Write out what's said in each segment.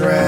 Want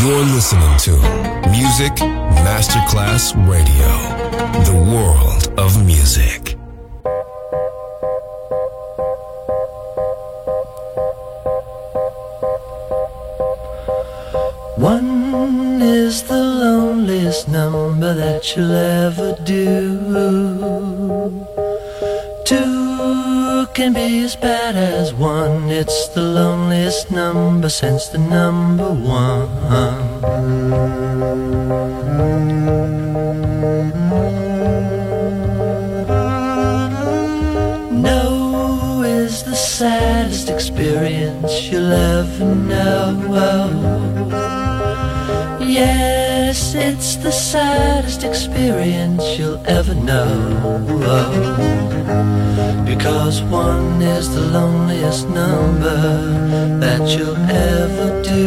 You're listening to Music Masterclass Radio, the world of music. One is the loneliest number that you'll ever do. Two can be as bad as one. It's the since the number one. No is the saddest experience you'll ever know. Yes, it's the saddest experience you'll ever know. Because one is the loneliest number that you'll ever do.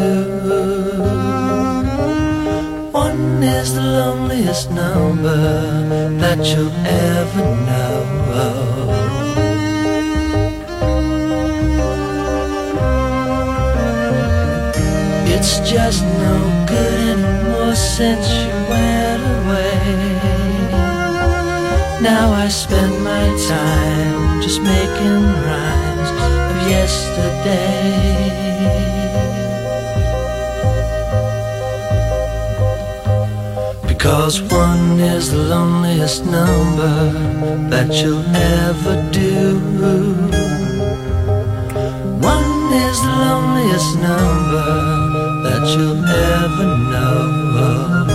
One is the loneliest number that you'll ever know. It's just no good anymore since you went away. Now I spend my time just making rhymes of yesterday. Because one is the loneliest number that you'll ever do. One is the loneliest number that you'll ever know.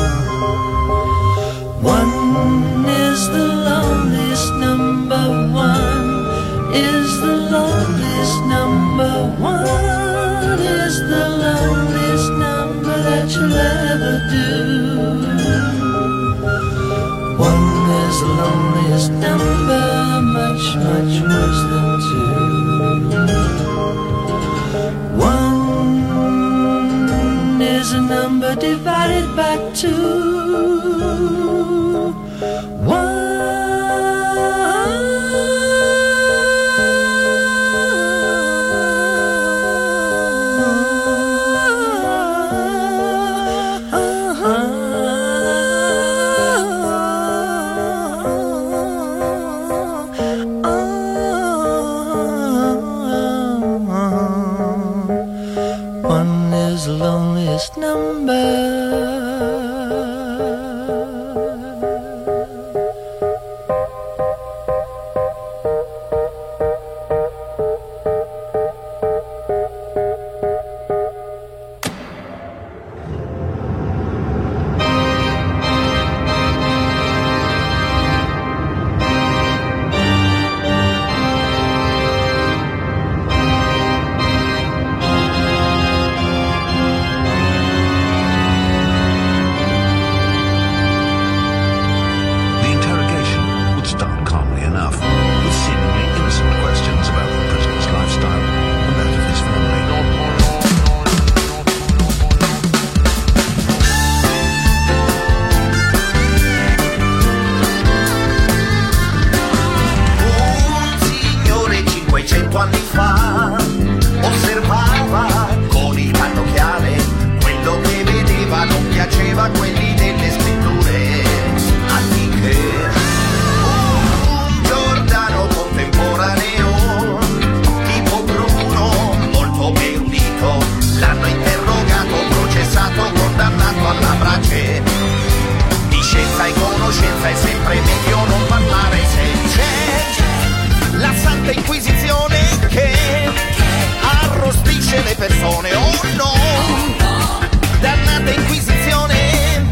conoscenza è sempre meglio non parlare se c'è la santa inquisizione che arrostisce le persone oh no. Dannata inquisizione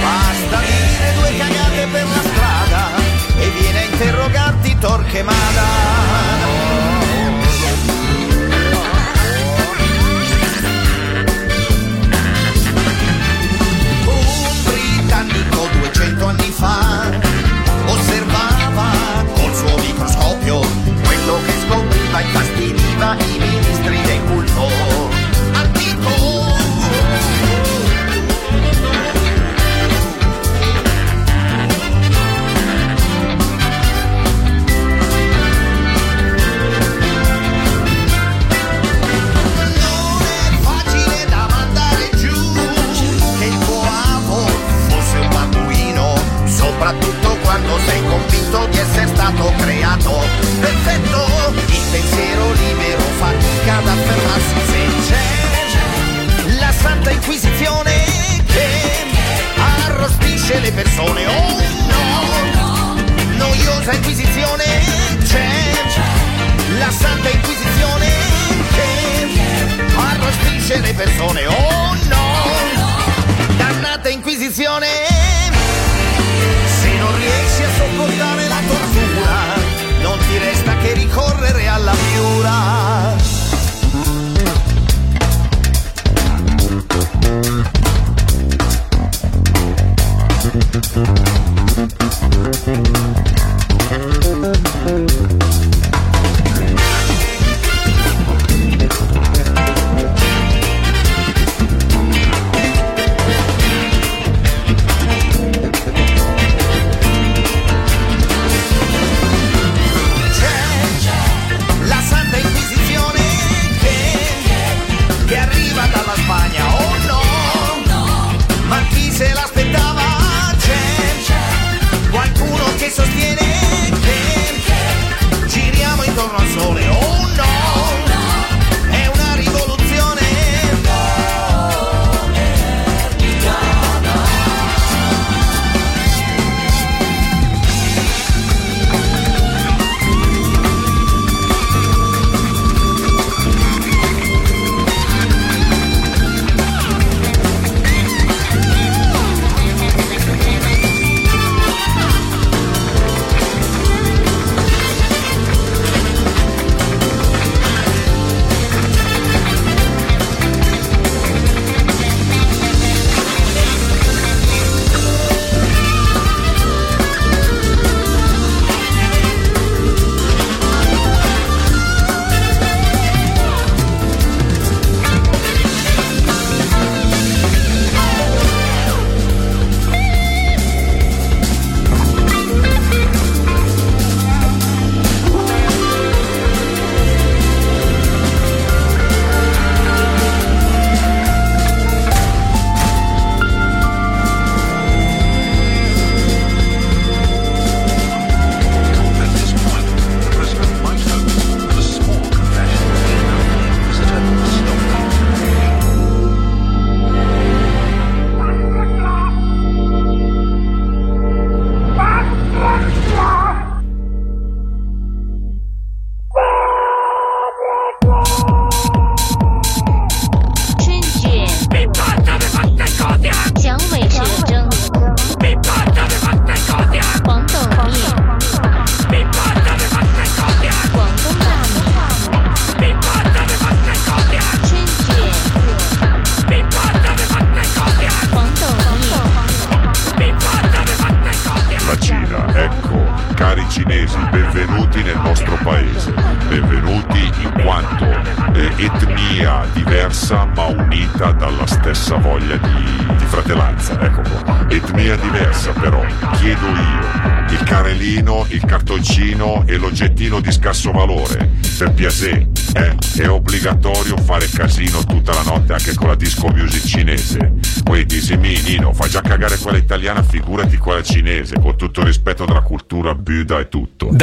basta dire due cagate per la strada e viene a interrogarti Torquemada. quando sei convinto di essere stato creato perfetto. Il pensiero libero fatica ad affermarsi se c'è la santa inquisizione che arrostisce le persone. Oh no, noiosa inquisizione c'è la santa inquisizione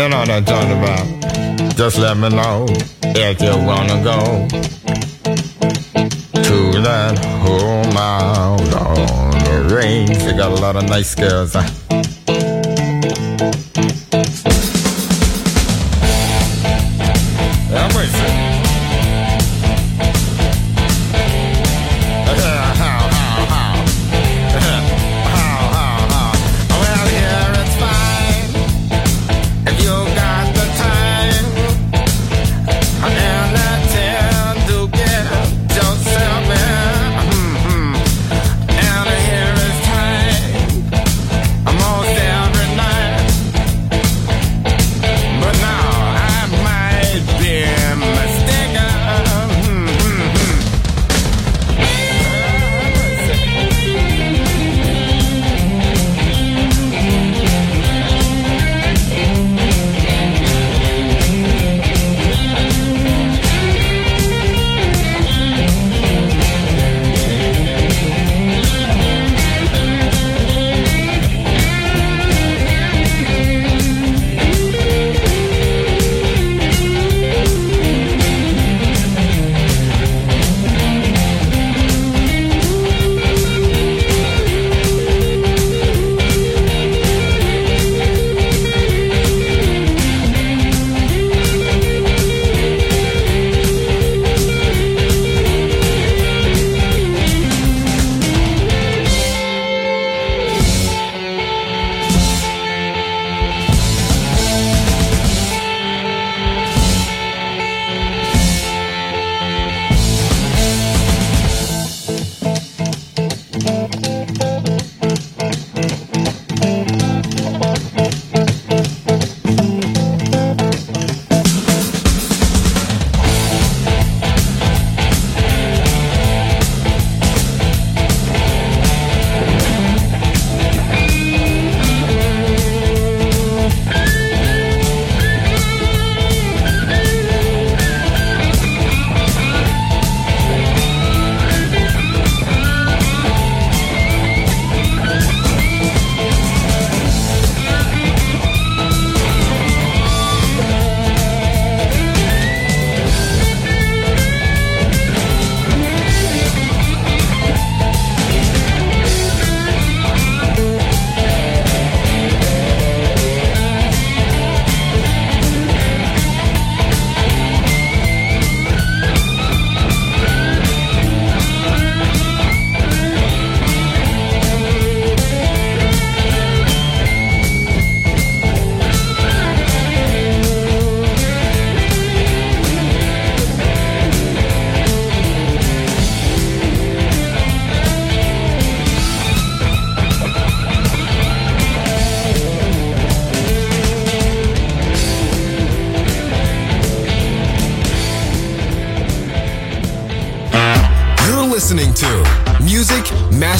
You know what I'm talking about. Just let me know if you wanna go to that home out on the range. They got a lot of nice girls.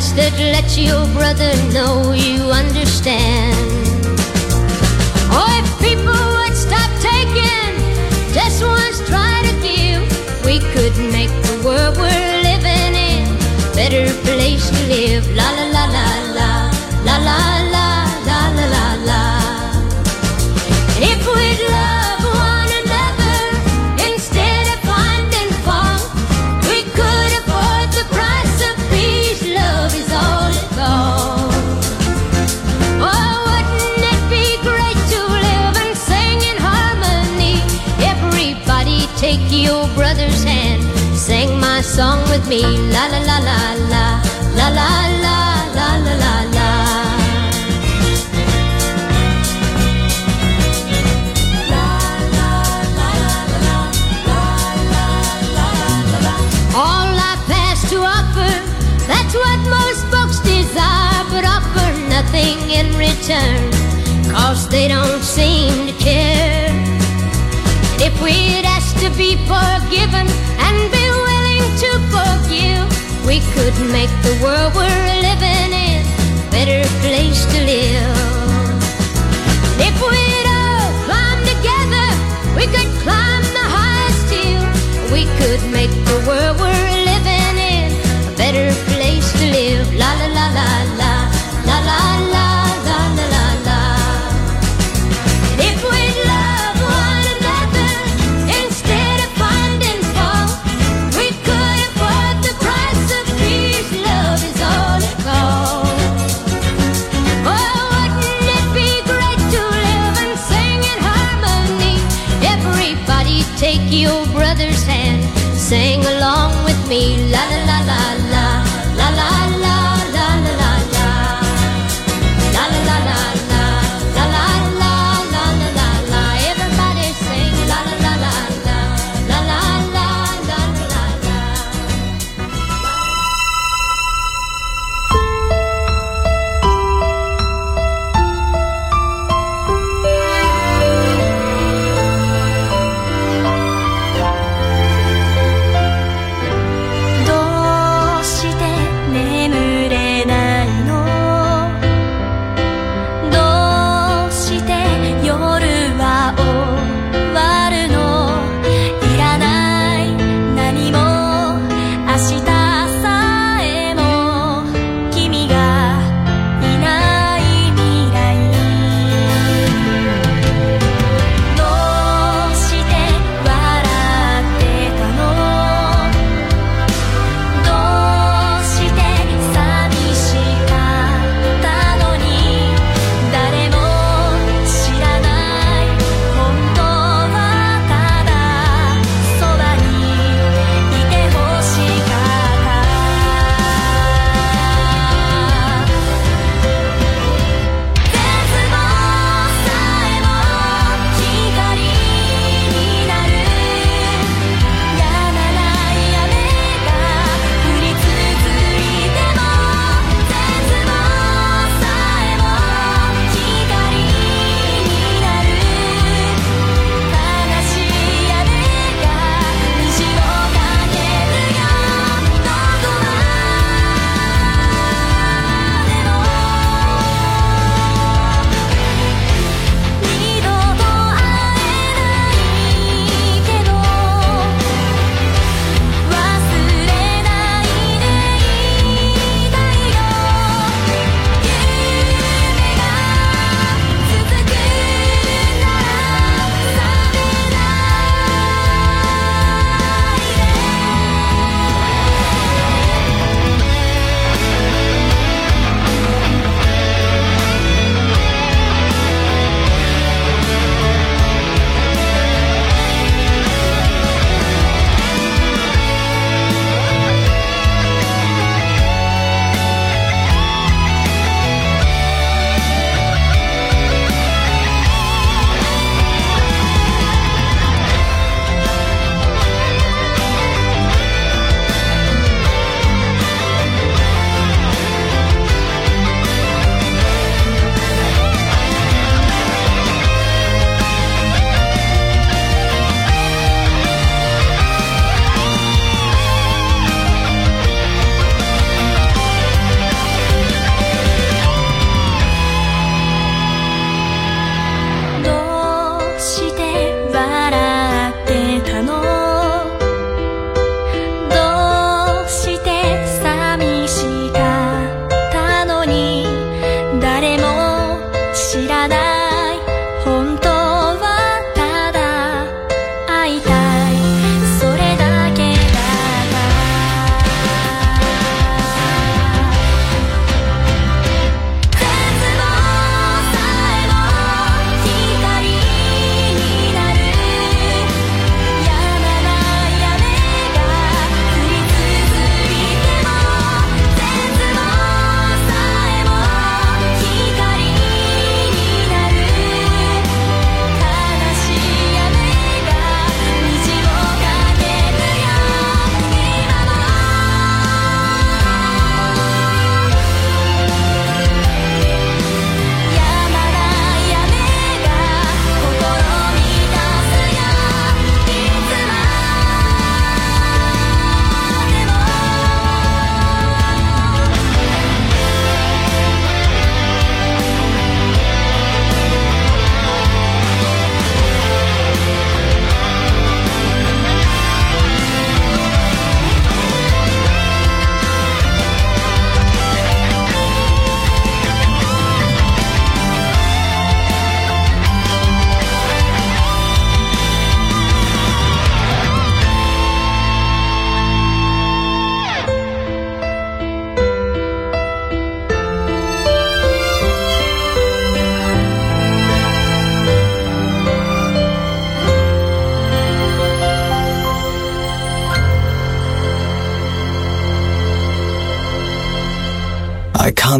Touch that lets your brother know you understand. Oh, if people would stop taking, just once try to give, we could make the world we're living in. A better place to live. La la la la, la. La la la your brother's hand, sing my song with me. La la la la la, la la la la la la la. All life has to offer, that's what most folks desire, but offer nothing in return, cause they don't seem to care. And if ask to be forgiven and be willing to forgive, we could make the world we're living in a better place to live. And if we'd all climb together, we could climb the highest hill. We could make the world we're living in a better place to live. La la la la la, la your brother's hand, sing along with me. La la la la la, la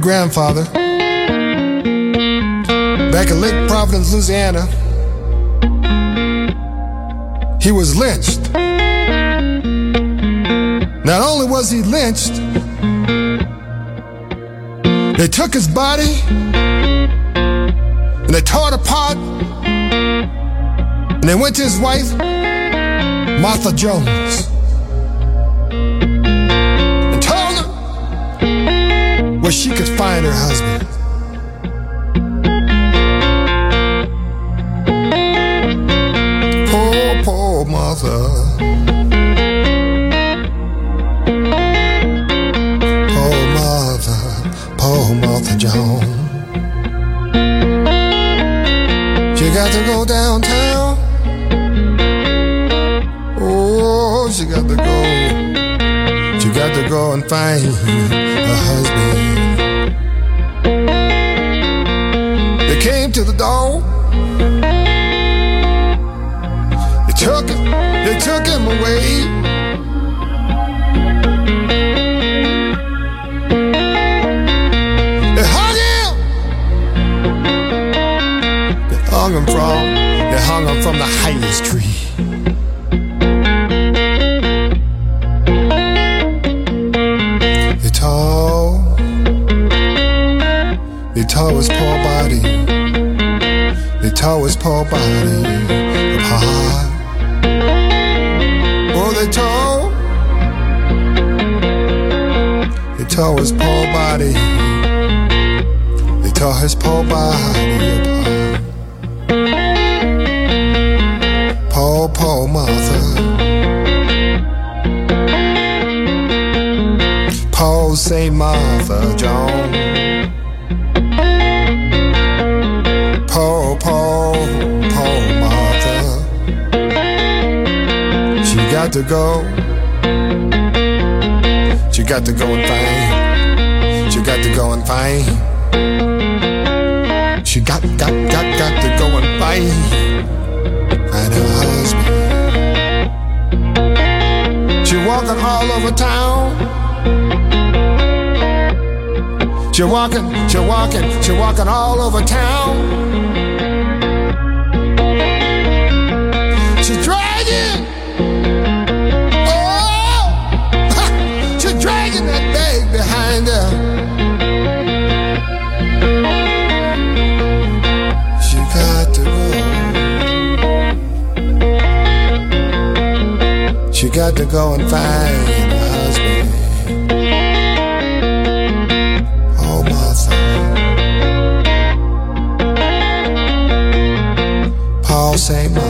Grandfather, back in Lake Providence, Louisiana, he was lynched. Not only was he lynched, they took his body and they tore it apart and they went to his wife, Martha Jones, where she could find her husband. Poor, poor Martha. Poor Martha, poor Martha Jones. She got to go downtown. Oh, she got to go. She got to go and find her husband. Took him away. They hung him. They hung him from. They hung him from the highest tree. They tore. They tore his poor body. They tore his poor body apart. Tore his poor body. They tore his poor body apart. Poor, poor Martha. Paul St. Martha Joan. Paul, Paul, Paul Martha. She got to go. She got to go and find. She got to go and find. She got, got, got, got to go and find. Find her husband. She walking all over town. She walking, she walking, she walking all over town. She got to go and find a husband. Oh, my. Paul St.